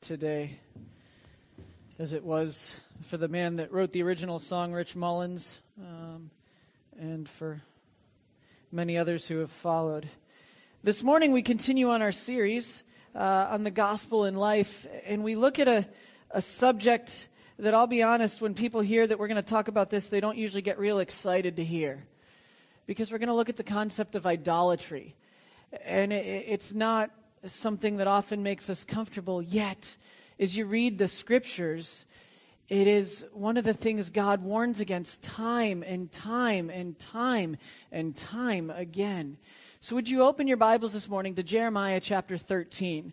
today as it was for the man that wrote the original song, Rich Mullins, um, and for many others who have followed. This morning we continue on our series uh, on the gospel in life, and we look at a, a subject that I'll be honest, when people hear that we're going to talk about this, they don't usually get real excited to hear. Because we're going to look at the concept of idolatry. And it, it's not something that often makes us comfortable. Yet, as you read the scriptures, it is one of the things God warns against time and time and time and time again. So, would you open your Bibles this morning to Jeremiah chapter 13?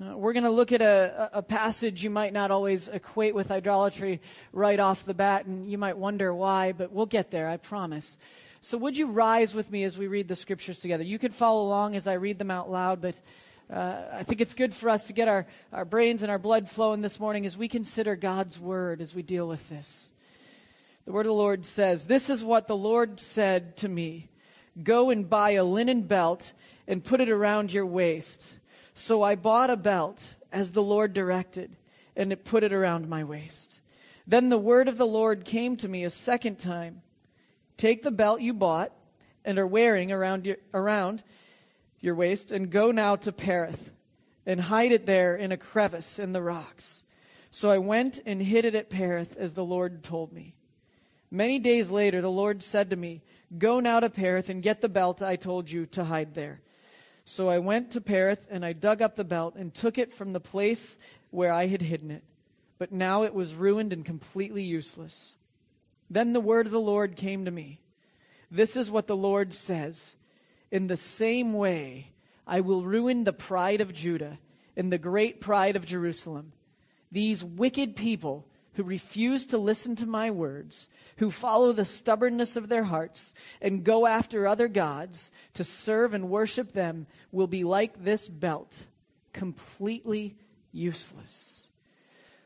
Uh, we're going to look at a, a passage you might not always equate with idolatry right off the bat, and you might wonder why, but we'll get there, I promise. So, would you rise with me as we read the scriptures together? You can follow along as I read them out loud, but uh, I think it's good for us to get our, our brains and our blood flowing this morning as we consider God's word as we deal with this. The word of the Lord says, This is what the Lord said to me Go and buy a linen belt and put it around your waist. So I bought a belt as the Lord directed, and it put it around my waist. Then the word of the Lord came to me a second time Take the belt you bought and are wearing around your, around your waist, and go now to Perath, and hide it there in a crevice in the rocks. So I went and hid it at Perath, as the Lord told me. Many days later, the Lord said to me, Go now to Perath and get the belt I told you to hide there. So I went to Perath, and I dug up the belt and took it from the place where I had hidden it. But now it was ruined and completely useless. Then the word of the Lord came to me. This is what the Lord says in the same way, I will ruin the pride of Judah and the great pride of Jerusalem. These wicked people who refuse to listen to my words, who follow the stubbornness of their hearts and go after other gods to serve and worship them, will be like this belt, completely useless.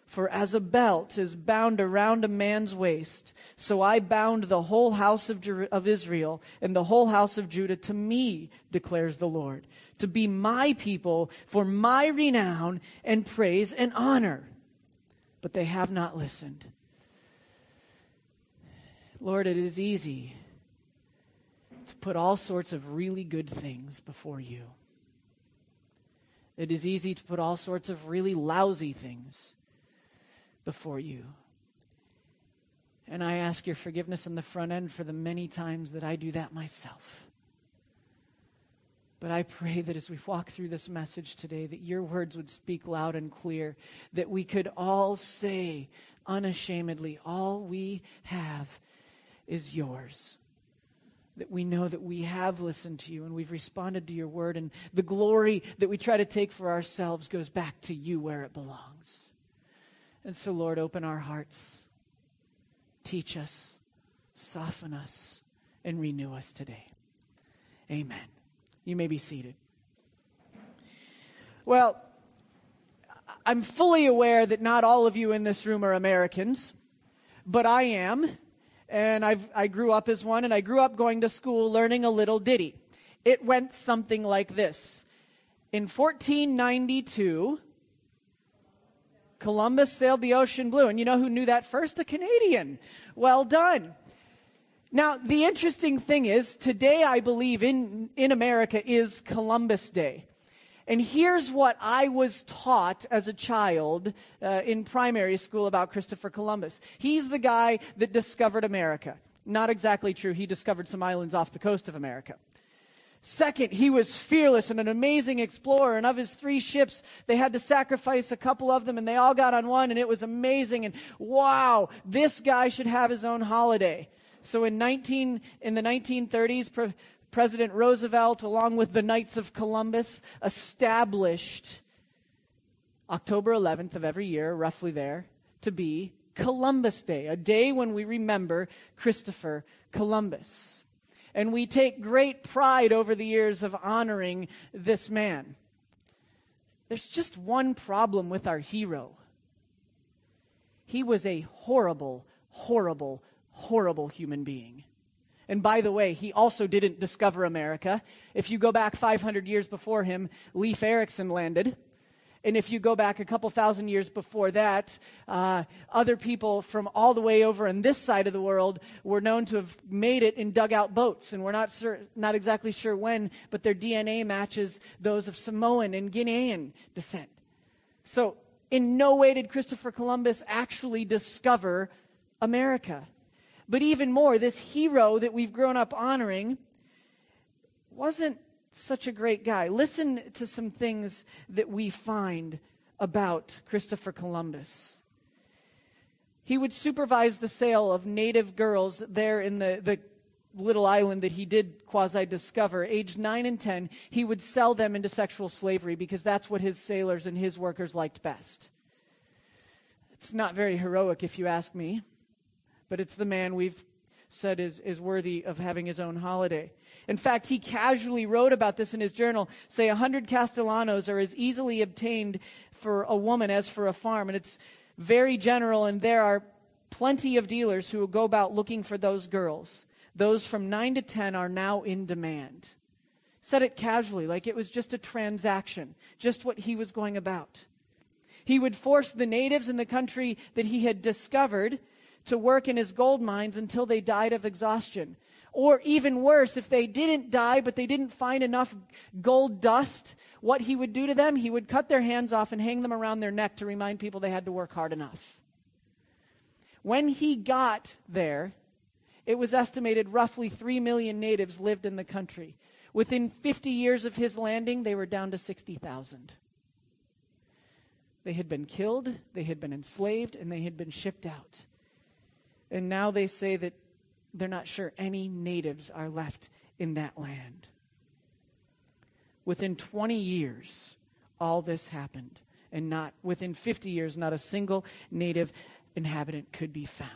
For as a belt is bound around a man's waist, so I bound the whole house of, Jer- of Israel and the whole house of Judah to me, declares the Lord, to be my people for my renown and praise and honor. But they have not listened. Lord, it is easy to put all sorts of really good things before you. It is easy to put all sorts of really lousy things before you. And I ask your forgiveness in the front end for the many times that I do that myself. But I pray that as we walk through this message today, that your words would speak loud and clear, that we could all say unashamedly, all we have is yours. That we know that we have listened to you and we've responded to your word, and the glory that we try to take for ourselves goes back to you where it belongs. And so, Lord, open our hearts, teach us, soften us, and renew us today. Amen. You may be seated. Well, I'm fully aware that not all of you in this room are Americans, but I am. And I've, I grew up as one, and I grew up going to school learning a little ditty. It went something like this In 1492, Columbus sailed the ocean blue. And you know who knew that first? A Canadian. Well done. Now, the interesting thing is, today I believe in, in America is Columbus Day. And here's what I was taught as a child uh, in primary school about Christopher Columbus. He's the guy that discovered America. Not exactly true. He discovered some islands off the coast of America. Second, he was fearless and an amazing explorer. And of his three ships, they had to sacrifice a couple of them and they all got on one and it was amazing. And wow, this guy should have his own holiday. So in 19, in the 1930s, Pre- President Roosevelt, along with the Knights of Columbus, established October 11th of every year, roughly there, to be Columbus Day, a day when we remember Christopher Columbus. And we take great pride over the years of honoring this man. There's just one problem with our hero. He was a horrible, horrible, horrible human being. And by the way, he also didn't discover America. If you go back 500 years before him, Leif Erikson landed. And if you go back a couple thousand years before that, uh, other people from all the way over on this side of the world were known to have made it in dugout boats. And we're not, sur- not exactly sure when, but their DNA matches those of Samoan and Guinean descent. So, in no way did Christopher Columbus actually discover America. But even more, this hero that we've grown up honoring wasn't such a great guy. Listen to some things that we find about Christopher Columbus. He would supervise the sale of native girls there in the, the little island that he did quasi discover. Aged 9 and 10, he would sell them into sexual slavery because that's what his sailors and his workers liked best. It's not very heroic, if you ask me, but it's the man we've said is, is worthy of having his own holiday. In fact, he casually wrote about this in his journal, say, a hundred castellanos are as easily obtained for a woman as for a farm. And it's very general, and there are plenty of dealers who go about looking for those girls. Those from 9 to 10 are now in demand. Said it casually, like it was just a transaction, just what he was going about. He would force the natives in the country that he had discovered to work in his gold mines until they died of exhaustion. Or even worse, if they didn't die, but they didn't find enough gold dust, what he would do to them, he would cut their hands off and hang them around their neck to remind people they had to work hard enough. When he got there, it was estimated roughly 3 million natives lived in the country. Within 50 years of his landing, they were down to 60,000. They had been killed, they had been enslaved, and they had been shipped out. And now they say that they're not sure any natives are left in that land. Within 20 years, all this happened. And not within 50 years, not a single native inhabitant could be found.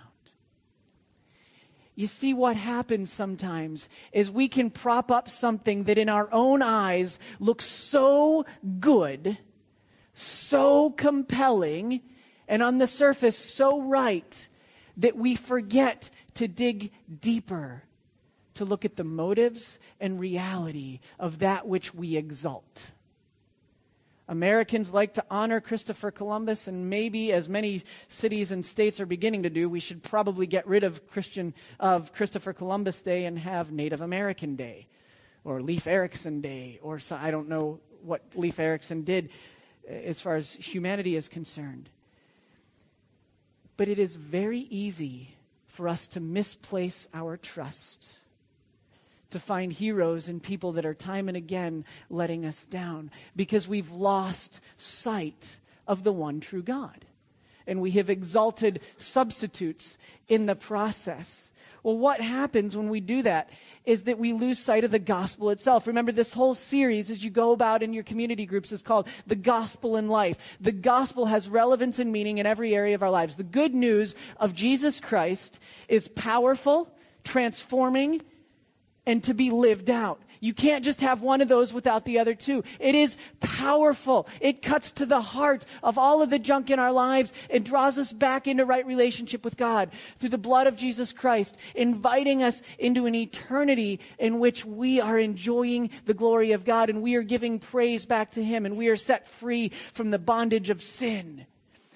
You see, what happens sometimes is we can prop up something that in our own eyes looks so good, so compelling, and on the surface so right that we forget to dig deeper, to look at the motives and reality of that which we exalt. Americans like to honor Christopher Columbus, and maybe as many cities and states are beginning to do, we should probably get rid of Christian of Christopher Columbus Day and have Native American Day, or Leif Erikson Day, or so, I don't know what Leif Erikson did uh, as far as humanity is concerned. But it is very easy for us to misplace our trust, to find heroes in people that are time and again letting us down because we've lost sight of the one true God. And we have exalted substitutes in the process. Well, what happens when we do that is that we lose sight of the gospel itself. Remember, this whole series, as you go about in your community groups, is called The Gospel in Life. The gospel has relevance and meaning in every area of our lives. The good news of Jesus Christ is powerful, transforming, and to be lived out. You can't just have one of those without the other two. It is powerful. It cuts to the heart of all of the junk in our lives and draws us back into right relationship with God through the blood of Jesus Christ, inviting us into an eternity in which we are enjoying the glory of God and we are giving praise back to Him and we are set free from the bondage of sin.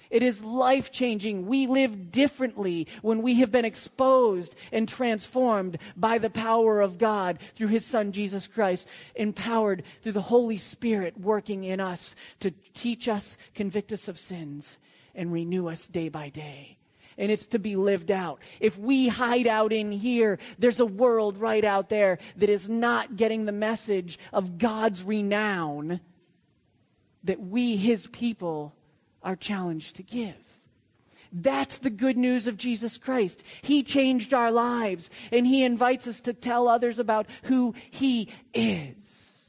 It is life changing. We live differently when we have been exposed and transformed by the power of God through His Son, Jesus Christ, empowered through the Holy Spirit working in us to teach us, convict us of sins, and renew us day by day. And it's to be lived out. If we hide out in here, there's a world right out there that is not getting the message of God's renown that we, His people, are challenged to give. That's the good news of Jesus Christ. He changed our lives, and He invites us to tell others about who He is.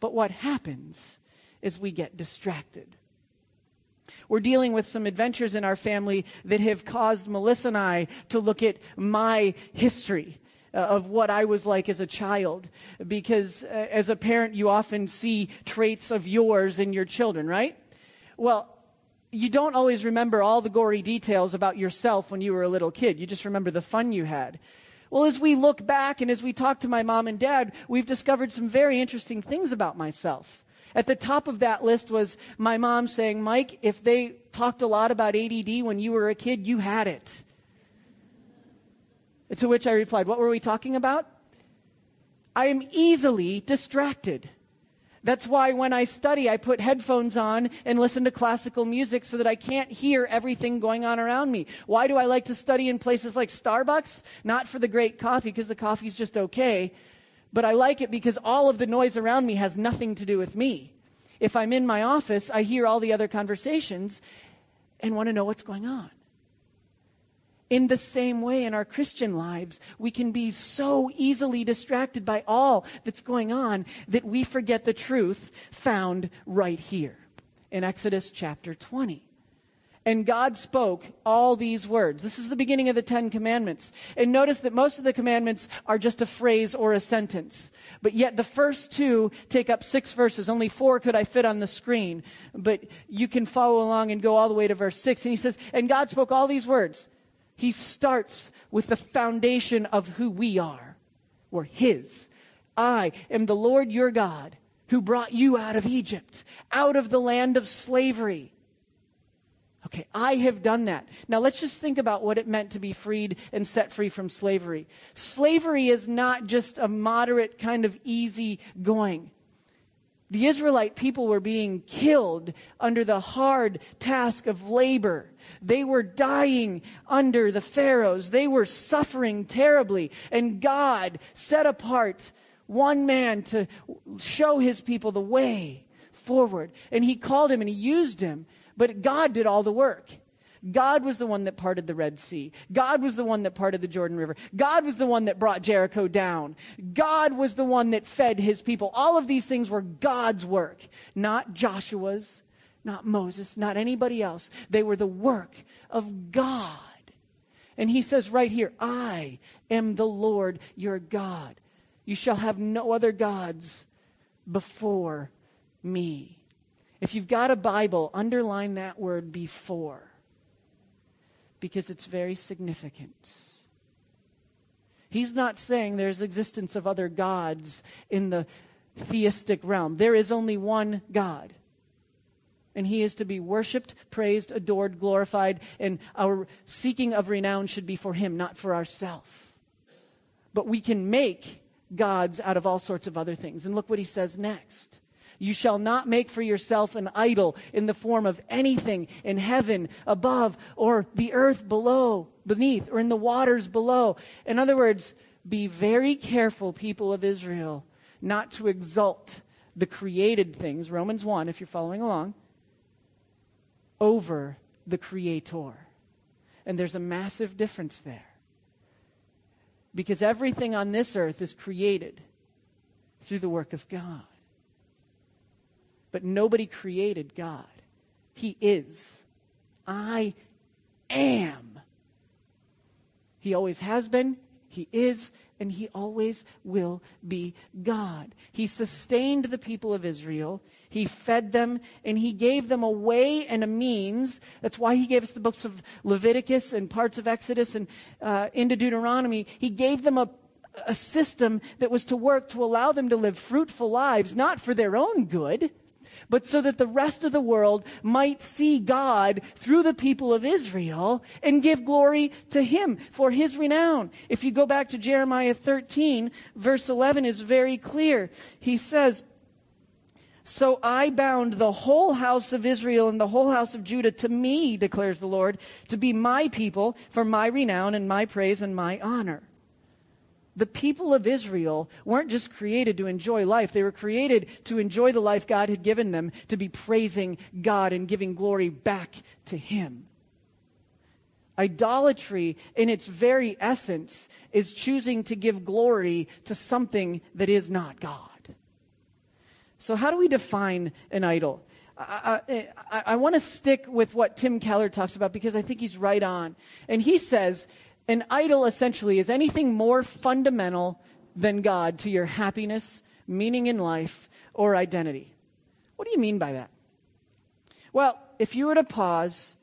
But what happens is we get distracted. We're dealing with some adventures in our family that have caused Melissa and I to look at my history uh, of what I was like as a child. Because uh, as a parent, you often see traits of yours in your children, right? Well, you don't always remember all the gory details about yourself when you were a little kid. You just remember the fun you had. Well, as we look back and as we talk to my mom and dad, we've discovered some very interesting things about myself. At the top of that list was my mom saying, Mike, if they talked a lot about ADD when you were a kid, you had it. To which I replied, What were we talking about? I am easily distracted. That's why when I study, I put headphones on and listen to classical music so that I can't hear everything going on around me. Why do I like to study in places like Starbucks? Not for the great coffee, because the coffee's just okay, but I like it because all of the noise around me has nothing to do with me. If I'm in my office, I hear all the other conversations and want to know what's going on. In the same way, in our Christian lives, we can be so easily distracted by all that's going on that we forget the truth found right here in Exodus chapter 20. And God spoke all these words. This is the beginning of the Ten Commandments. And notice that most of the commandments are just a phrase or a sentence. But yet the first two take up six verses. Only four could I fit on the screen. But you can follow along and go all the way to verse six. And he says, And God spoke all these words. He starts with the foundation of who we are. We're His. I am the Lord your God who brought you out of Egypt, out of the land of slavery. Okay, I have done that. Now let's just think about what it meant to be freed and set free from slavery. Slavery is not just a moderate kind of easy going. The Israelite people were being killed under the hard task of labor. They were dying under the Pharaohs. They were suffering terribly. And God set apart one man to show his people the way forward. And he called him and he used him. But God did all the work. God was the one that parted the Red Sea. God was the one that parted the Jordan River. God was the one that brought Jericho down. God was the one that fed his people. All of these things were God's work, not Joshua's, not Moses, not anybody else. They were the work of God. And he says right here, I am the Lord your God. You shall have no other gods before me. If you've got a Bible, underline that word before because it's very significant. He's not saying there's existence of other gods in the theistic realm. There is only one God. And he is to be worshiped, praised, adored, glorified, and our seeking of renown should be for him, not for ourselves. But we can make gods out of all sorts of other things. And look what he says next. You shall not make for yourself an idol in the form of anything in heaven above or the earth below, beneath, or in the waters below. In other words, be very careful, people of Israel, not to exalt the created things, Romans 1, if you're following along, over the Creator. And there's a massive difference there. Because everything on this earth is created through the work of God. But nobody created God. He is. I am. He always has been, He is, and He always will be God. He sustained the people of Israel. He fed them and he gave them a way and a means. That's why he gave us the books of Leviticus and parts of Exodus and uh, into Deuteronomy. He gave them a, a system that was to work to allow them to live fruitful lives, not for their own good, but so that the rest of the world might see God through the people of Israel and give glory to Him for His renown. If you go back to Jeremiah 13, verse 11 is very clear. He says, so I bound the whole house of Israel and the whole house of Judah to me, declares the Lord, to be my people for my renown and my praise and my honor the people of Israel weren't just created to enjoy life, they were created to enjoy the life God had given them, to be praising God and giving glory back to Him. Idolatry, in its very essence, is choosing to give glory to something that is not God. So, how do we define an idol? I, I, I want to stick with what Tim Keller talks about because I think he's right on. And he says an idol essentially is anything more fundamental than God to your happiness, meaning in life, or identity. What do you mean by that? Well, if you were to pause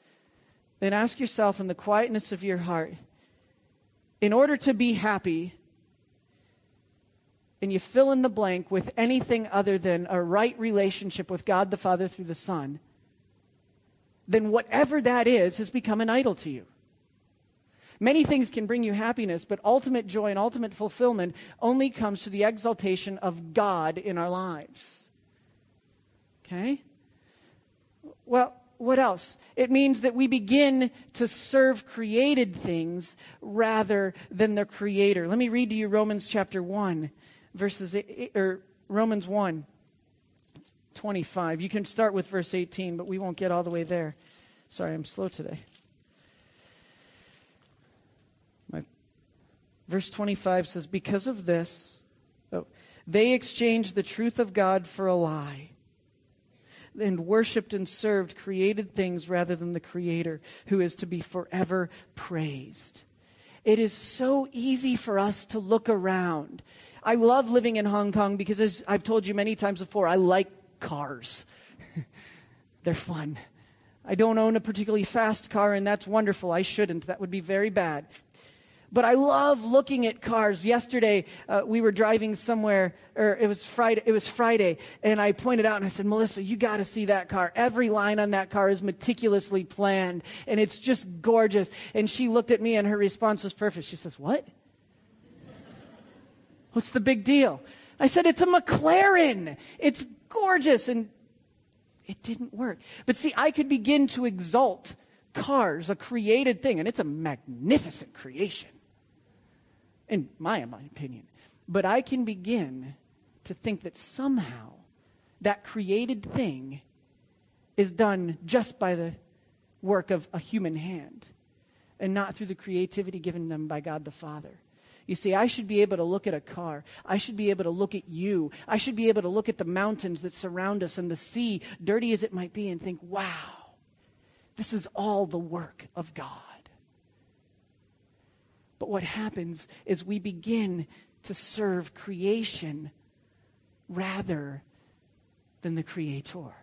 and ask yourself in the quietness of your heart, in order to be happy, and you fill in the blank with anything other than a right relationship with God the Father through the Son, then whatever that is has become an idol to you. Many things can bring you happiness, but ultimate joy and ultimate fulfillment only comes through the exaltation of God in our lives. Okay? Well, what else? It means that we begin to serve created things rather than the creator. Let me read to you Romans chapter 1 verses or Romans 1 25. You can start with verse 18, but we won't get all the way there. Sorry, I'm slow today. Verse 25 says, Because of this, oh, they exchanged the truth of God for a lie and worshiped and served created things rather than the Creator, who is to be forever praised. It is so easy for us to look around I love living in Hong Kong because, as I've told you many times before, I like cars. They're fun. I don't own a particularly fast car, and that's wonderful. I shouldn't. That would be very bad. But I love looking at cars. Yesterday, uh, we were driving somewhere, or it was Friday. It was Friday, and I pointed out and I said, "Melissa, you got to see that car. Every line on that car is meticulously planned, and it's just gorgeous." And she looked at me, and her response was perfect. She says, "What?" What's the big deal? I said, It's a McLaren. It's gorgeous. And it didn't work. But see, I could begin to exalt cars, a created thing, and it's a magnificent creation, in my, my opinion. But I can begin to think that somehow that created thing is done just by the work of a human hand and not through the creativity given them by God the Father. You see, I should be able to look at a car. I should be able to look at you. I should be able to look at the mountains that surround us and the sea, dirty as it might be, and think, wow, this is all the work of God. But what happens is we begin to serve creation rather than the Creator.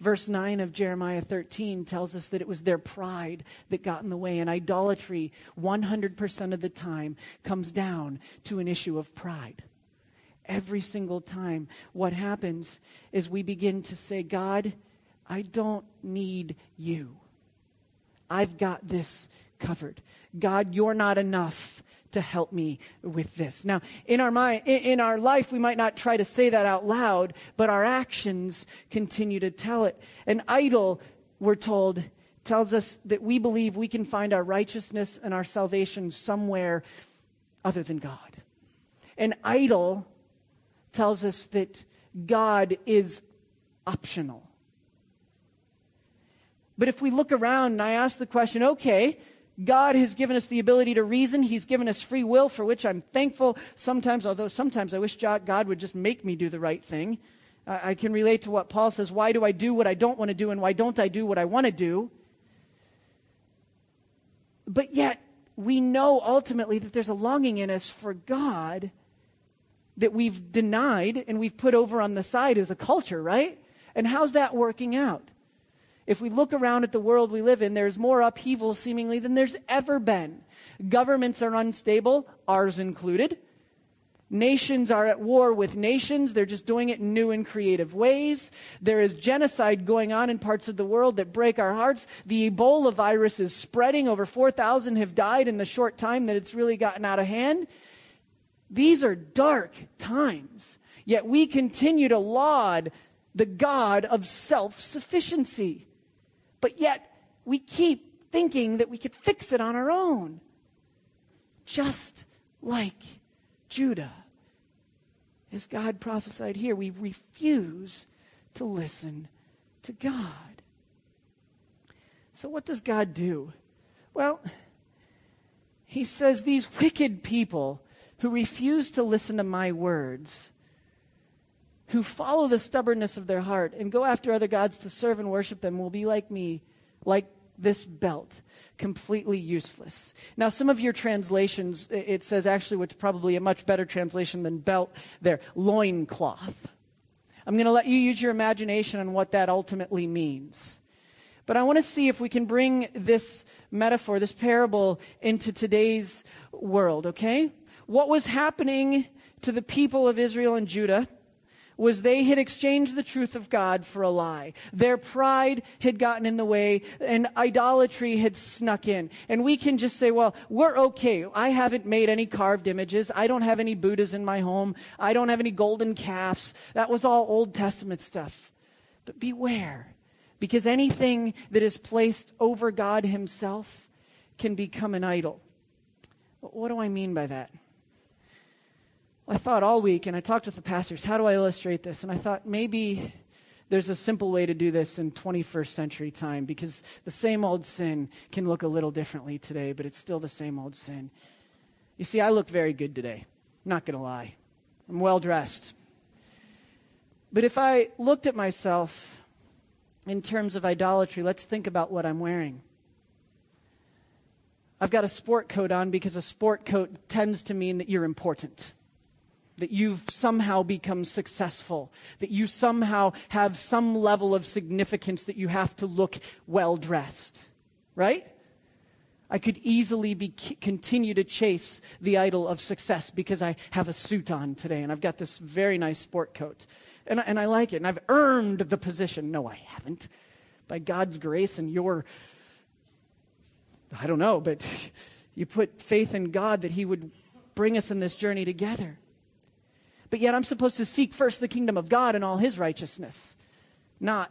Verse 9 of Jeremiah 13 tells us that it was their pride that got in the way, and idolatry, 100% of the time, comes down to an issue of pride. Every single time, what happens is we begin to say, God, I don't need you. I've got this covered. God, you're not enough to help me with this. Now, in our mind, in our life, we might not try to say that out loud, but our actions continue to tell it. An idol, we're told, tells us that we believe we can find our righteousness and our salvation somewhere other than God. An idol tells us that God is optional. But if we look around and I ask the question, okay, God has given us the ability to reason. He's given us free will, for which I'm thankful. Sometimes, although sometimes I wish God would just make me do the right thing. I can relate to what Paul says why do I do what I don't want to do, and why don't I do what I want to do? But yet, we know ultimately that there's a longing in us for God that we've denied and we've put over on the side as a culture, right? And how's that working out? If we look around at the world we live in, there's more upheaval seemingly than there's ever been. Governments are unstable, ours included. Nations are at war with nations. They're just doing it in new and creative ways. There is genocide going on in parts of the world that break our hearts. The Ebola virus is spreading. Over 4,000 have died in the short time that it's really gotten out of hand. These are dark times. Yet we continue to laud the God of self sufficiency. But yet, we keep thinking that we could fix it on our own. Just like Judah. As God prophesied here, we refuse to listen to God. So, what does God do? Well, he says, These wicked people who refuse to listen to my words, who follow the stubbornness of their heart and go after other gods to serve and worship them will be like me, like this belt, completely useless. Now, some of your translations, it says actually, which probably a much better translation than belt there, loincloth. I'm going to let you use your imagination on what that ultimately means. But I want to see if we can bring this metaphor, this parable, into today's world, okay? What was happening to the people of Israel and Judah was they had exchanged the truth of God for a lie. Their pride had gotten in the way and idolatry had snuck in. And we can just say, well, we're okay. I haven't made any carved images. I don't have any Buddhas in my home. I don't have any golden calves. That was all Old Testament stuff. But beware, because anything that is placed over God Himself can become an idol. What do I mean by that? I thought all week, and I talked with the pastors, how do I illustrate this? And I thought maybe there's a simple way to do this in 21st century time because the same old sin can look a little differently today, but it's still the same old sin. You see, I look very good today. I'm not going to lie. I'm well dressed. But if I looked at myself in terms of idolatry, let's think about what I'm wearing. I've got a sport coat on because a sport coat tends to mean that you're important that you've somehow become successful, that you somehow have some level of significance that you have to look well dressed, right? I could easily be, continue to chase the idol of success because I have a suit on today and I've got this very nice sport coat. And, and I like it and I've earned the position. No, I haven't. By God's grace and your, I don't know, but you put faith in God that He would bring us in this journey together. But yet I'm supposed to seek first the kingdom of God and all his righteousness, not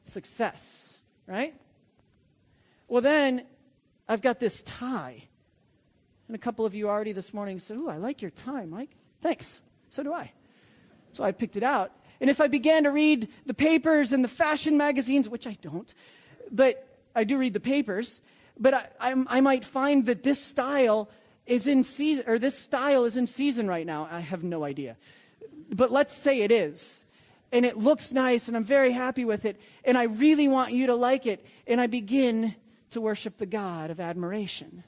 success, right? Well, then I've got this tie. And a couple of you already this morning said, Ooh, I like your tie, Mike. Thanks. So do I. So I picked it out. And if I began to read the papers and the fashion magazines, which I don't, but I do read the papers, but I, I, I might find that this style is in season, or this style is in season right now. I have no idea. But let's say it is. And it looks nice, and I'm very happy with it, and I really want you to like it. And I begin to worship the God of admiration.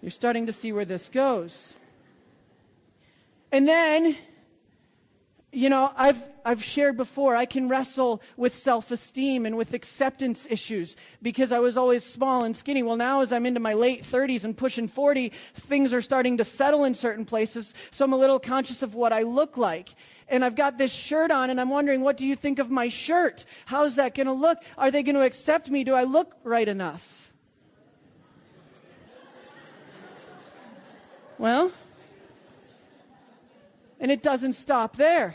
You're starting to see where this goes. And then you know, I've, I've shared before, I can wrestle with self esteem and with acceptance issues because I was always small and skinny. Well, now as I'm into my late 30s and pushing 40, things are starting to settle in certain places. So I'm a little conscious of what I look like. And I've got this shirt on and I'm wondering, what do you think of my shirt? How's that going to look? Are they going to accept me? Do I look right enough? Well, and it doesn't stop there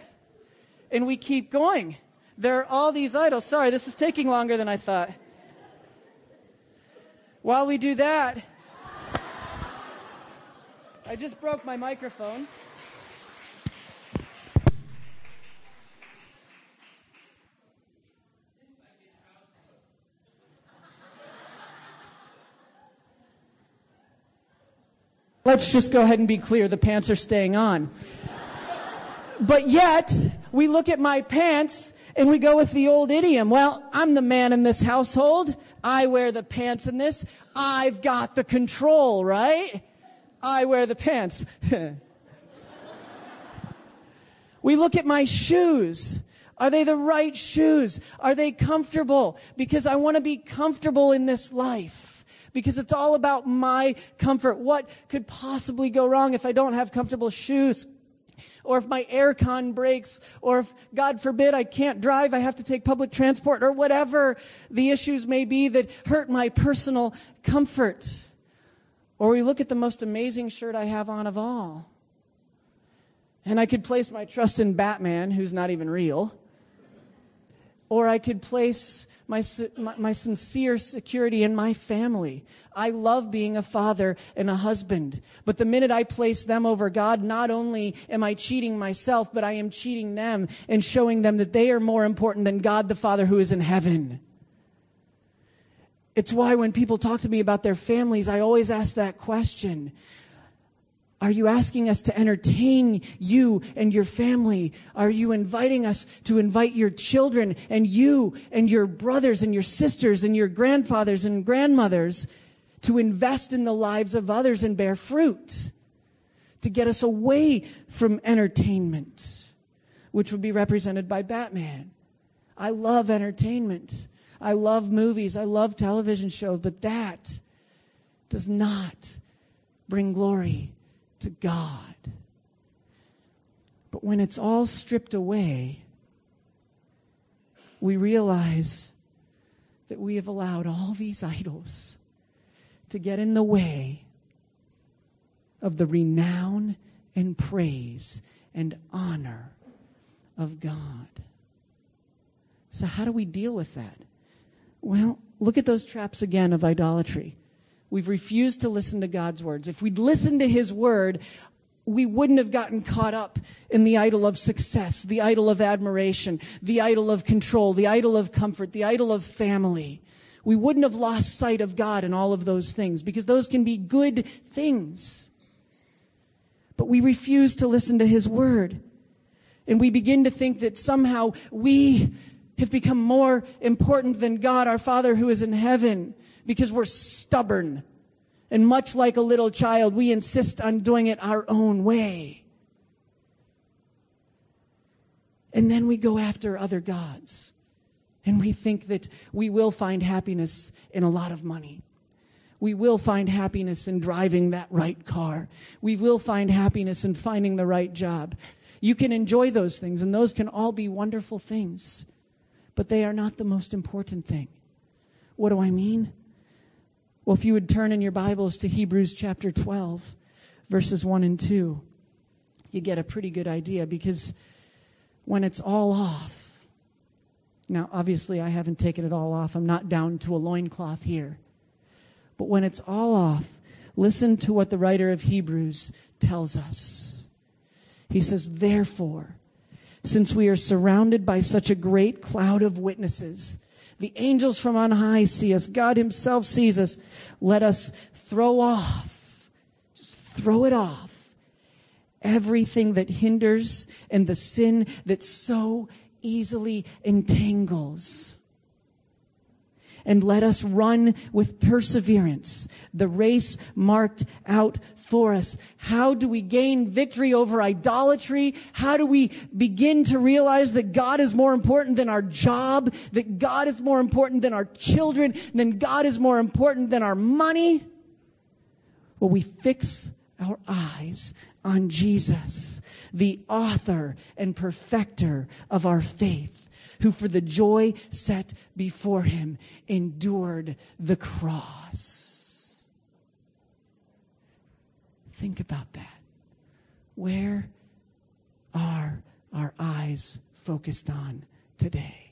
and we keep going. There are all these idols. Sorry, this is taking longer than I thought. While we do that, I just broke my microphone. Let's just go ahead and be clear the pants are staying on. But yet, we look at my pants and we go with the old idiom. Well, I'm the man in this household. I wear the pants in this. I've got the control, right? I wear the pants. we look at my shoes. Are they the right shoes? Are they comfortable? Because I want to be comfortable in this life. Because it's all about my comfort. What could possibly go wrong if I don't have comfortable shoes? Or if my air con breaks, or if, God forbid, I can't drive, I have to take public transport, or whatever the issues may be that hurt my personal comfort. Or we look at the most amazing shirt I have on of all. And I could place my trust in Batman, who's not even real. Or I could place my, my, my, sincere security in my family. I love being a father and a husband. But the minute I place them over God, not only am I cheating myself, but I am cheating them and showing them that they are more important than God the Father who is in heaven. It's why when people talk to me about their families, I always ask that question. Are you asking us to entertain you and your family? Are you inviting us to invite your children and you and your brothers and your sisters and your grandfathers and grandmothers to invest in the lives of others and bear fruit? To get us away from entertainment, which would be represented by Batman. I love entertainment. I love movies. I love television shows, but that does not bring glory to God. But when it's all stripped away, we realize that we have allowed all these idols to get in the way of the renown and praise and honor of God. So, how do we deal with that? Well, look at those traps again of idolatry. We've refused to listen to God's words. If we'd listened to His word, we wouldn't have gotten caught up in the idol of success, the idol of admiration, the idol of control, the idol of comfort, the idol of family. We wouldn't have lost sight of God and all of those things because those can be good things. But we refuse to listen to His word. And we begin to think that somehow we have become more important than God, our Father who is in heaven, because we're stubborn. And much like a little child, we insist on doing it our own way. And then we go after other gods. And we think that we will find happiness in a lot of money. We will find happiness in driving that right car. We will find happiness in finding the right job. You can enjoy those things, and those can all be wonderful things, but they are not the most important thing. What do I mean? Well, if you would turn in your Bibles to Hebrews chapter 12, verses 1 and 2, you get a pretty good idea because when it's all off, now obviously I haven't taken it all off, I'm not down to a loincloth here. But when it's all off, listen to what the writer of Hebrews tells us. He says, Therefore, since we are surrounded by such a great cloud of witnesses, the angels from on high see us. God Himself sees us. Let us throw off, just throw it off, everything that hinders and the sin that so easily entangles and let us run with perseverance the race marked out for us. How do we gain victory over idolatry? How do we begin to realize that God is more important than our job, that God is more important than our children, than God is more important than our money? Well, we fix our eyes on Jesus, the author and perfecter of our faith who for the joy set before him endured the cross. Think about that. Where are our eyes focused on today?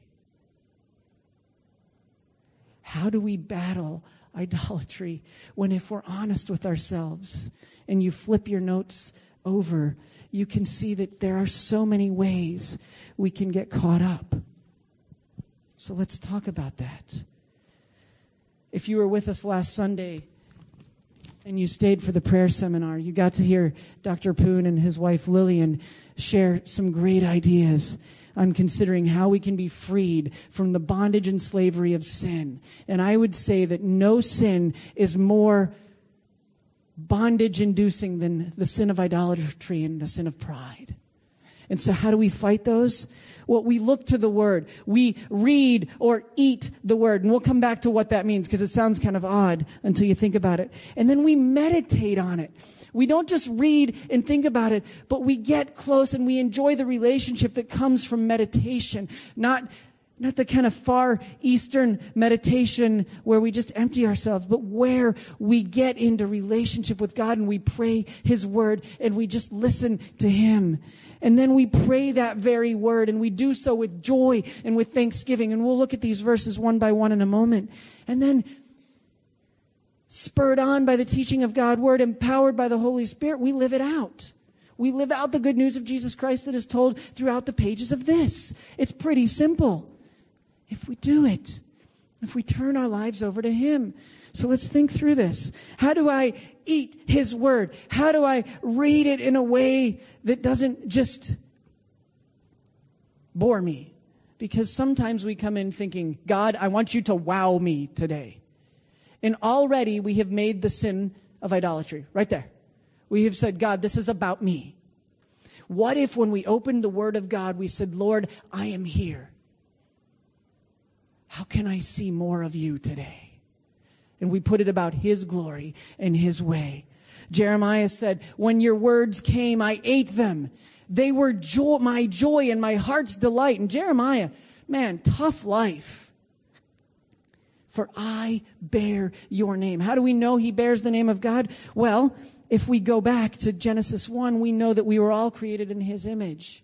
How do we battle idolatry when, if we're honest with ourselves and you flip your notes over, you can see that there are so many ways we can get caught up. So let's talk about that. If you were with us last Sunday and you stayed for the prayer seminar, you got to hear Dr. Poon and his wife Lillian share some great ideas on considering how we can be freed from the bondage and slavery of sin. And I would say that no sin is more bondage inducing than the sin of idolatry and the sin of pride. And so, how do we fight those? Well, we look to the word. We read or eat the word. And we'll come back to what that means because it sounds kind of odd until you think about it. And then we meditate on it. We don't just read and think about it, but we get close and we enjoy the relationship that comes from meditation, not not the kind of far eastern meditation where we just empty ourselves, but where we get into relationship with God and we pray His word and we just listen to Him. And then we pray that very word and we do so with joy and with thanksgiving. And we'll look at these verses one by one in a moment. And then spurred on by the teaching of God's word, empowered by the Holy Spirit, we live it out. We live out the good news of Jesus Christ that is told throughout the pages of this. It's pretty simple. If we do it, if we turn our lives over to Him. So let's think through this. How do I eat His Word? How do I read it in a way that doesn't just bore me? Because sometimes we come in thinking, God, I want you to wow me today. And already we have made the sin of idolatry right there. We have said, God, this is about me. What if when we opened the Word of God, we said, Lord, I am here. How can I see more of you today? and we put it about His glory and His way. Jeremiah said, When your words came, I ate them. They were my joy and my heart's delight. And Jeremiah, man, tough life. For I bear your name. How do we know he bears the name of God? Well, if we go back to Genesis 1, we know that we were all created in his image.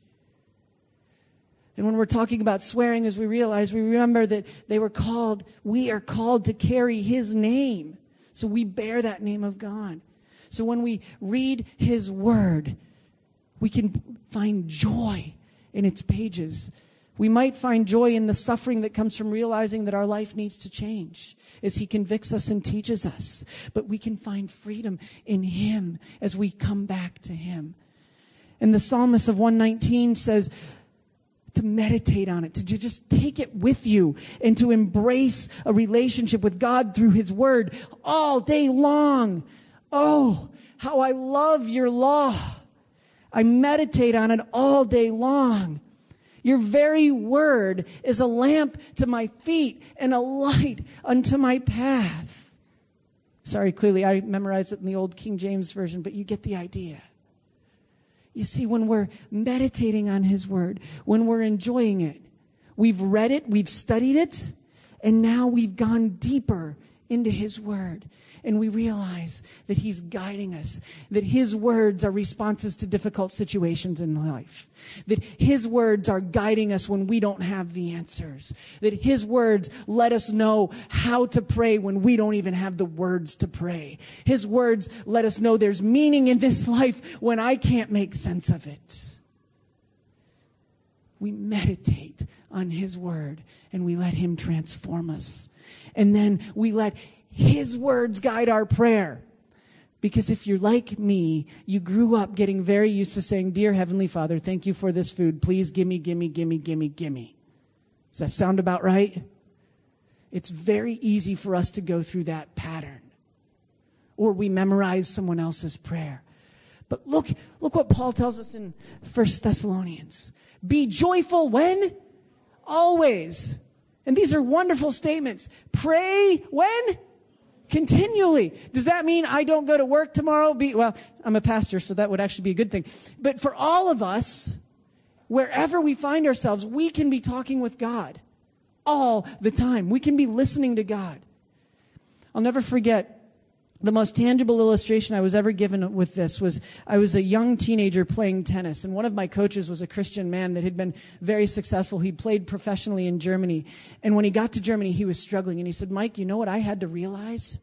And when we're talking about swearing, as we realize, we remember that they were called, we are called to carry his name. So we bear that name of God. So when we read his word, we can find joy in its pages. We might find joy in the suffering that comes from realizing that our life needs to change as He convicts us and teaches us. But we can find freedom in Him as we come back to Him. And the psalmist of 119 says, to meditate on it, to just take it with you and to embrace a relationship with God through His Word all day long. Oh, how I love your law. I meditate on it all day long. Your very word is a lamp to my feet and a light unto my path. Sorry, clearly I memorized it in the old King James Version, but you get the idea. You see, when we're meditating on His Word, when we're enjoying it, we've read it, we've studied it, and now we've gone deeper into His Word and we realize that He's guiding us, that His words are responses to difficult situations in life, that His words are guiding us when we don't have the answers, that His words let us know how to pray when we don't even have the words to pray. His words let us know there's meaning in this life when I can't make sense of it. We meditate on His word and we let Him transform us. And then we let his words guide our prayer. Because if you're like me, you grew up getting very used to saying, Dear Heavenly Father, thank you for this food. Please gimme, gimme, gimme, gimme, gimme. Does that sound about right? It's very easy for us to go through that pattern. Or we memorize someone else's prayer. But look, look what Paul tells us in First Thessalonians. Be joyful when? Always. And these are wonderful statements. Pray when? Continually. Does that mean I don't go to work tomorrow? Be, well, I'm a pastor, so that would actually be a good thing. But for all of us, wherever we find ourselves, we can be talking with God all the time. We can be listening to God. I'll never forget the most tangible illustration I was ever given with this was I was a young teenager playing tennis, and one of my coaches was a Christian man that had been very successful. He played professionally in Germany. And when he got to Germany, he was struggling. And he said, Mike, you know what I had to realize?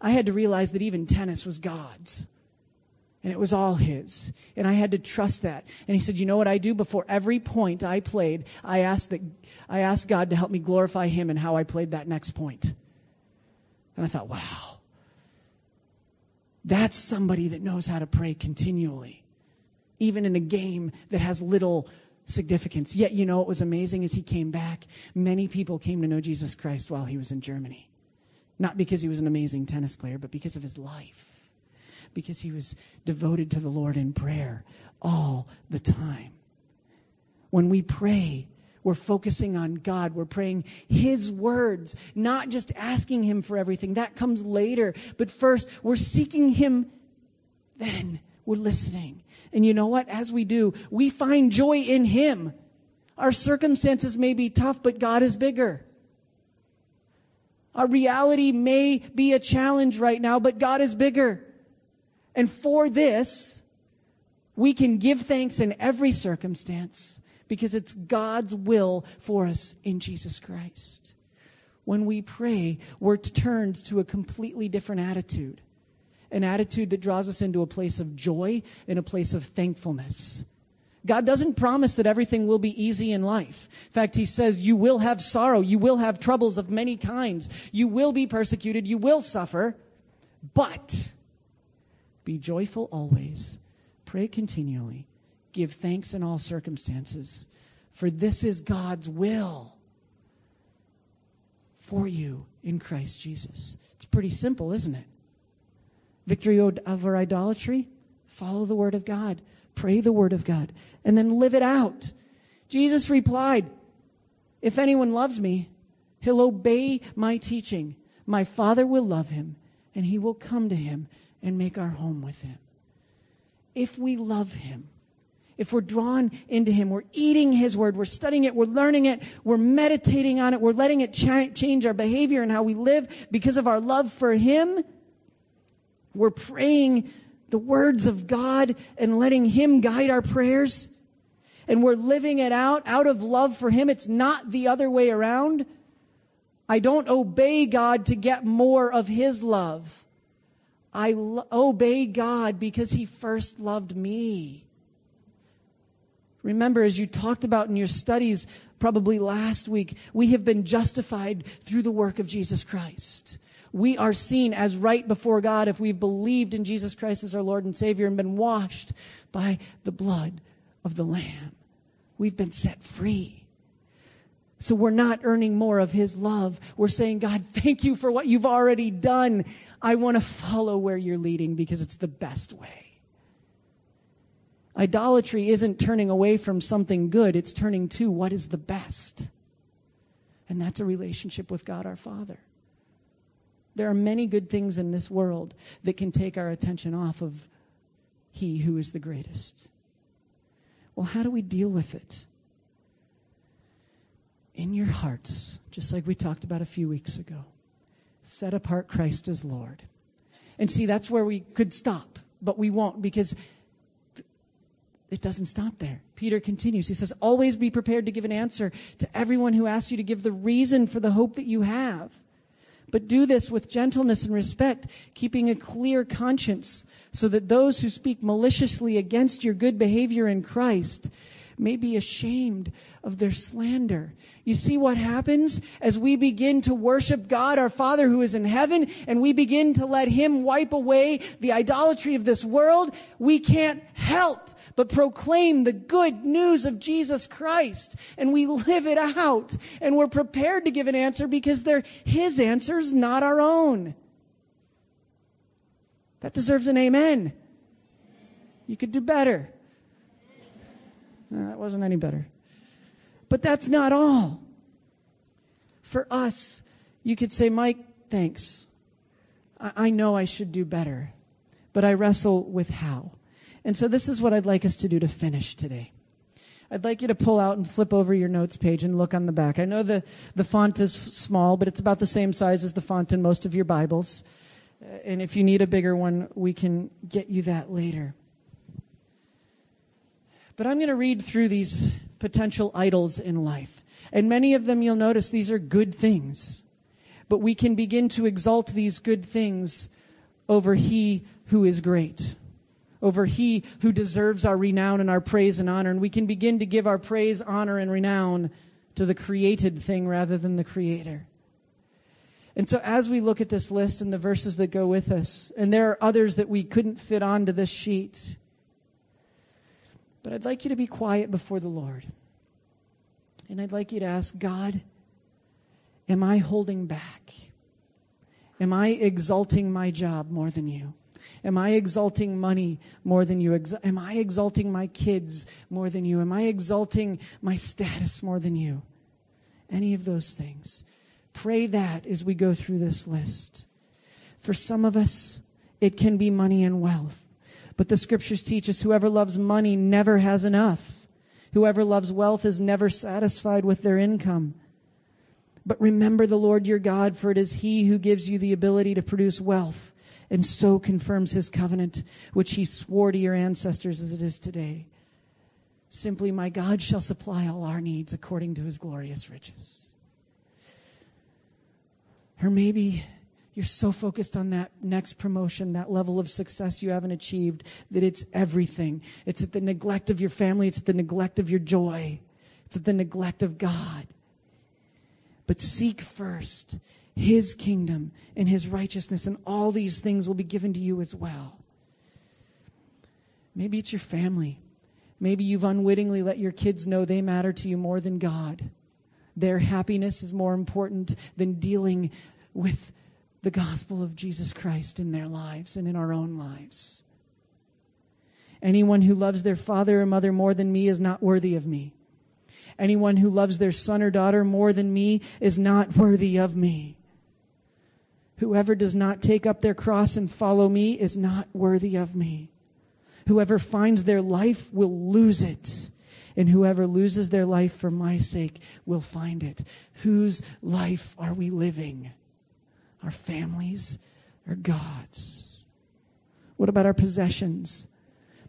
I had to realize that even tennis was God's. And it was all his. And I had to trust that. And he said, You know what I do? Before every point I played, I asked, that, I asked God to help me glorify him and how I played that next point. And I thought, wow. That's somebody that knows how to pray continually, even in a game that has little significance. Yet, you know what was amazing as he came back? Many people came to know Jesus Christ while he was in Germany. Not because he was an amazing tennis player, but because of his life. Because he was devoted to the Lord in prayer all the time. When we pray, we're focusing on God. We're praying His words, not just asking Him for everything. That comes later. But first, we're seeking Him. Then we're listening. And you know what? As we do, we find joy in Him. Our circumstances may be tough, but God is bigger. Our reality may be a challenge right now, but God is bigger. And for this, we can give thanks in every circumstance because it's God's will for us in Jesus Christ. When we pray, we're turned to a completely different attitude an attitude that draws us into a place of joy and a place of thankfulness. God doesn't promise that everything will be easy in life. In fact, He says you will have sorrow, you will have troubles of many kinds, you will be persecuted, you will suffer, but be joyful always, pray continually, Give thanks in all circumstances, for this is God's will for you in Christ Jesus. It's pretty simple, isn't it? Victory over idolatry, follow the word of God, pray the word of God, and then live it out. Jesus replied, If anyone loves me, he'll obey my teaching. My Father will love him, and he will come to him and make our home with Him. If we love Him, if we're drawn into Him, we're eating His Word, we're studying it, we're learning it, we're meditating on it, we're letting it ch- change our behavior and how we live because of our love for Him, we're praying the words of God and letting Him guide our prayers, and we're living it out out of love for Him. It's not the other way around. I don't obey God to get more of His love. I lo- obey God because He first loved me. Remember, as you talked about in your studies probably last week, we have been justified through the work of Jesus Christ. We are seen as right before God if we've believed in Jesus Christ as our Lord and Savior and been washed by the blood of the Lamb. We've been set free. So we're not earning more of His love. We're saying, God, thank you for what you've already done. I want to follow where you're leading because it's the best way. Idolatry isn't turning away from something good, it's turning to what is the best. And that's a relationship with God our Father. There are many good things in this world that can take our attention off of He who is the greatest. Well, how do we deal with it? In your hearts, just like we talked about a few weeks ago, set apart Christ as Lord. And see, that's where we could stop, but we won't because it doesn't stop there. Peter continues. He says, Always be prepared to give an answer to everyone who asks you to give the reason for the hope that you have. But do this with gentleness and respect, keeping a clear conscience, so that those who speak maliciously against your good behavior in Christ may be ashamed of their slander. You see what happens as we begin to worship God, our Father who is in heaven, and we begin to let Him wipe away the idolatry of this world? We can't help but proclaim the good news of Jesus Christ. And we live it out. And we're prepared to give an answer because they're His answers, not our own. That deserves an amen. You could do better. No, that wasn't any better. But that's not all. For us, you could say, Mike, thanks. I, I know I should do better, but I wrestle with how. And so this is what I'd like us to do to finish today. I'd like you to pull out and flip over your notes page and look on the back. I know the, the font is small, but it's about the same size as the font in most of your Bibles. Uh, and if you need a bigger one, we can get you that later. But I'm going to read through these potential idols in life. And many of them, you'll notice, these are good things. But we can begin to exalt these good things over He who is great over he who deserves our renown and our praise and honor. And we can begin to give our praise, honor, and renown to the created thing rather than the creator. And so as we look at this list and the verses that go with us, and there are others that we couldn't fit onto this sheet, but I'd like you to be quiet before the Lord. And I'd like you to ask God, am I holding back? Am I exalting my job more than you? Am I exalting money more than you? Am I exalting my kids more than you? Am I exalting my status more than you? Any of those things. Pray that as we go through this list. For some of us, it can be money and wealth. But the scriptures teach us whoever loves money never has enough. Whoever loves wealth is never satisfied with their income. But remember the Lord your God, for it is He who gives you the ability to produce wealth and so confirms his covenant, which he swore to your ancestors as it is today. Simply, my God shall supply all our needs according to his glorious riches. Or maybe you're so focused on that next promotion, that level of success you haven't achieved, that it's everything. It's at the neglect of your family, it's at the neglect of your joy, it's at the neglect of God. But seek first his kingdom and his righteousness, and all these things will be given to you as well. Maybe it's your family. Maybe you've unwittingly let your kids know they matter to you more than God. Their happiness is more important than dealing with the gospel of Jesus Christ in their lives and in our own lives. Anyone who loves their father or mother more than me is not worthy of me. Anyone who loves their son or daughter more than me is not worthy of me. Whoever does not take up their cross and follow me is not worthy of me. Whoever finds their life will lose it. And whoever loses their life for my sake will find it. Whose life are we living? Our families or God's? What about our possessions?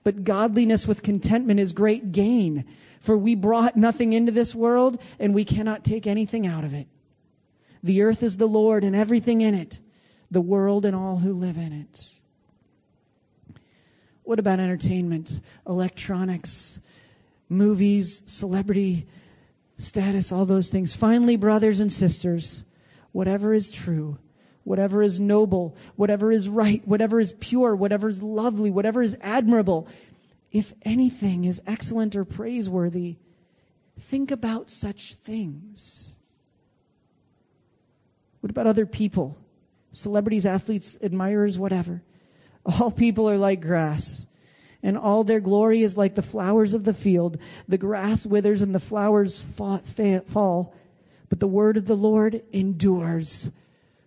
But godliness with contentment is great gain, for we brought nothing into this world and we cannot take anything out of it. The earth is the Lord and everything in it, the world and all who live in it. What about entertainment, electronics, movies, celebrity status, all those things? Finally, brothers and sisters, whatever is true, whatever is noble, whatever is right, whatever is pure, whatever is lovely, whatever is admirable, if anything is excellent or praiseworthy, think about such things. What about other people? Celebrities, athletes, admirers, whatever. All people are like grass, and all their glory is like the flowers of the field. The grass withers and the flowers fall, but the word of the Lord endures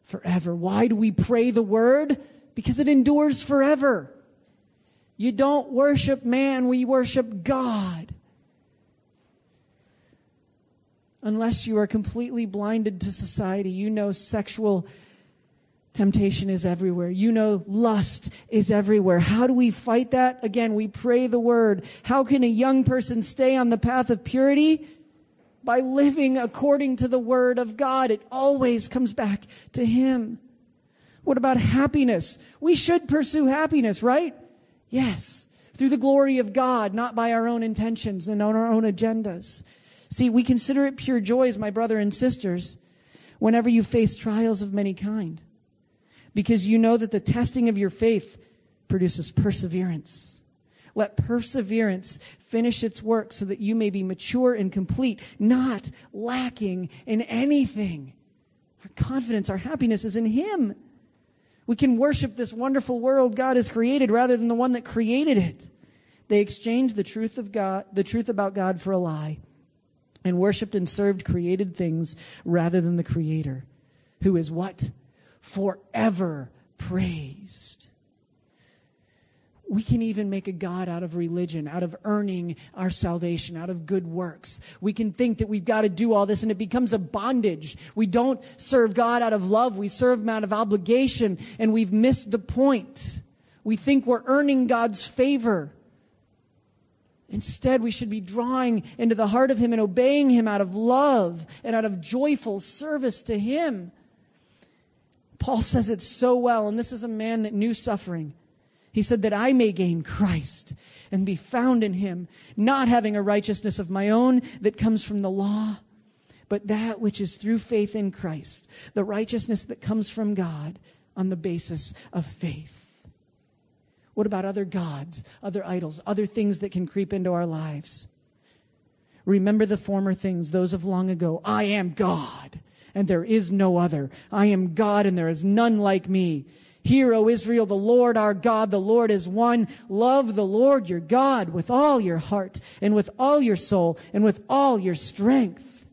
forever. Why do we pray the word? Because it endures forever. You don't worship man, we worship God. Unless you are completely blinded to society. You know sexual temptation is everywhere. You know lust is everywhere. How do we fight that? Again, we pray the word. How can a young person stay on the path of purity? By living according to the word of God. It always comes back to Him. What about happiness? We should pursue happiness, right? Yes. Through the glory of God, not by our own intentions and on our own agendas. See, we consider it pure joy, as my brother and sisters, whenever you face trials of many kind, because you know that the testing of your faith produces perseverance. Let perseverance finish its work so that you may be mature and complete, not lacking in anything. Our confidence, our happiness is in Him. We can worship this wonderful world God has created rather than the one that created it. They exchanged the truth of God, the truth about God for a lie and worshiped and served created things rather than the creator who is what forever praised we can even make a God out of religion, out of earning our salvation, out of good works. We can think that we've got to do all this and it becomes a bondage. We don't serve God out of love. We serve Him out of obligation and we've missed the point. We think we're earning God's favor. Instead, we should be drawing into the heart of Him and obeying Him out of love and out of joyful service to Him. Paul says it so well, and this is a man that knew suffering. He said, That I may gain Christ and be found in Him, not having a righteousness of my own that comes from the law, but that which is through faith in Christ, the righteousness that comes from God on the basis of faith. What about other gods, other idols, other things that can creep into our lives? Remember the former things, those of long ago. I am God, and there is no other. I am God, and there is none like me. Hear, O Israel, the Lord our God, the Lord is one. Love the Lord your God with all your heart, and with all your soul, and with all your strength.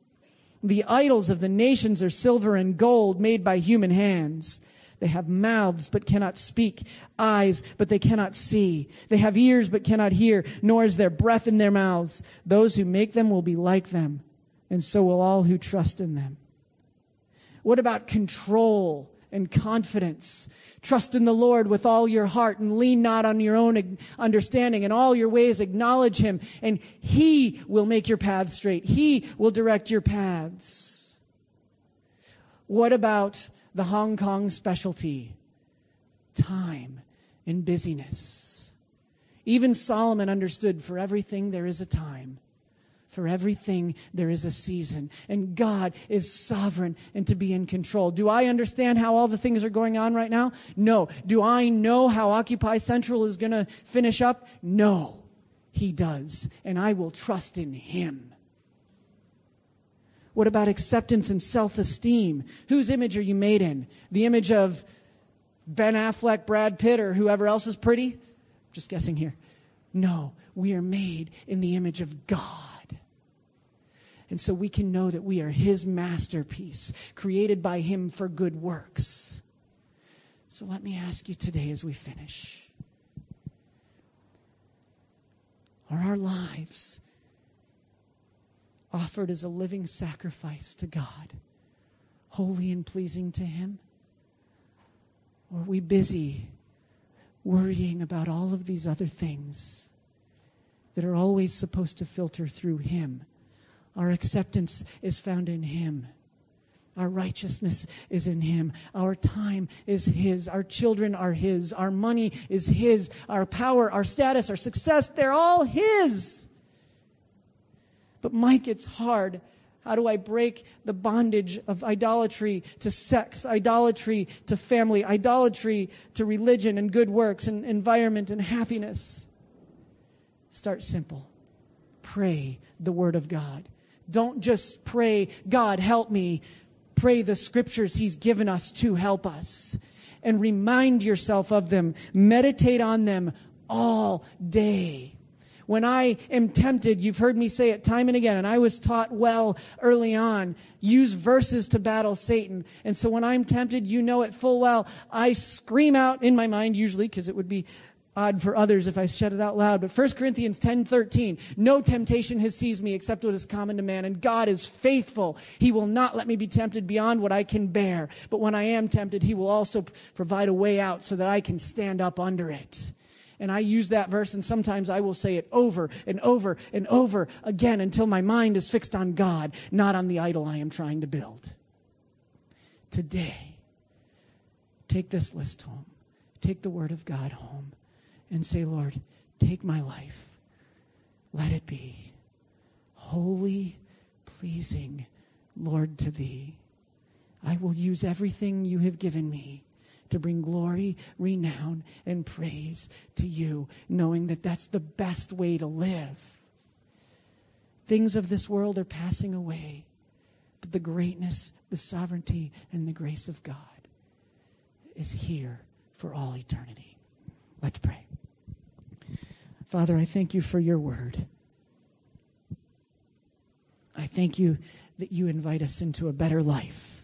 The idols of the nations are silver and gold made by human hands. They have mouths but cannot speak, eyes but they cannot see. They have ears but cannot hear, nor is there breath in their mouths. Those who make them will be like them, and so will all who trust in them. What about control and confidence? Trust in the Lord with all your heart and lean not on your own understanding. In all your ways acknowledge Him and He will make your paths straight. He will direct your paths. What about the Hong Kong specialty time and busyness. Even Solomon understood for everything there is a time. For everything there is a season. And God is sovereign and to be in control. Do I understand how all the things are going on right now? No. Do I know how Occupy Central is going to finish up? No. He does. And I will trust in Him. What about acceptance and self esteem? Whose image are you made in? The image of Ben Affleck, Brad Pitt, or whoever else is pretty? Just guessing here. No, we are made in the image of God. And so we can know that we are His masterpiece, created by Him for good works. So let me ask you today as we finish Are our lives offered as a living sacrifice to God, holy and pleasing to Him? Or are we busy worrying about all of these other things that are always supposed to filter through Him? Our acceptance is found in Him. Our righteousness is in Him. Our time is His. Our children are His. Our money is His. Our power, our status, our success, they're all His. But Mike, it's hard. How do I break the bondage of idolatry to sex, idolatry to family, idolatry to religion and good works and environment and happiness? Start simple. Pray the Word of God. Don't just pray, God, help me pray the scriptures He's given us to help us and remind yourself of them. Meditate on them all day. When I am tempted, you've heard me say it time and again, and I was taught well early on, use verses to battle Satan. And so when I'm tempted, you know it full well. I scream out in my mind, usually, because it would be odd for others if I said it out loud, but 1 Corinthians 10 13, no temptation has seized me except what is common to man, and God is faithful. He will not let me be tempted beyond what I can bear. But when I am tempted, He will also provide a way out so that I can stand up under it. And I use that verse, and sometimes I will say it over and over and over again until my mind is fixed on God, not on the idol I am trying to build. Today, take this list home. Take the Word of God home and say, Lord, take my life. Let it be holy, pleasing, Lord, to thee. I will use everything you have given me to bring glory, renown, and praise to you, knowing that that's the best way to live. Things of this world are passing away, but the greatness, the sovereignty, and the grace of God is here for all eternity. Let's pray. Father, I thank you for your word. I thank you that you invite us into a better life.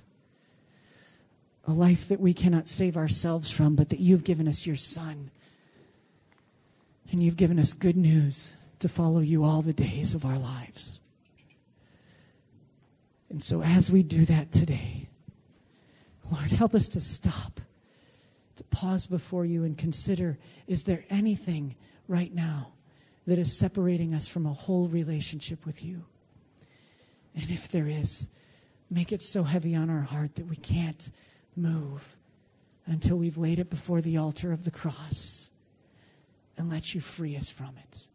A life that we cannot save ourselves from, but that you've given us your Son. And you've given us good news to follow you all the days of our lives. And so, as we do that today, Lord, help us to stop, to pause before you and consider is there anything right now that is separating us from a whole relationship with you. And if there is, make it so heavy on our heart that we can't move until we've laid it before the altar of the cross and let you free us from it.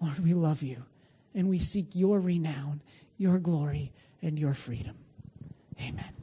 Lord, we love you and we seek your renown, your glory, and your freedom. Amen.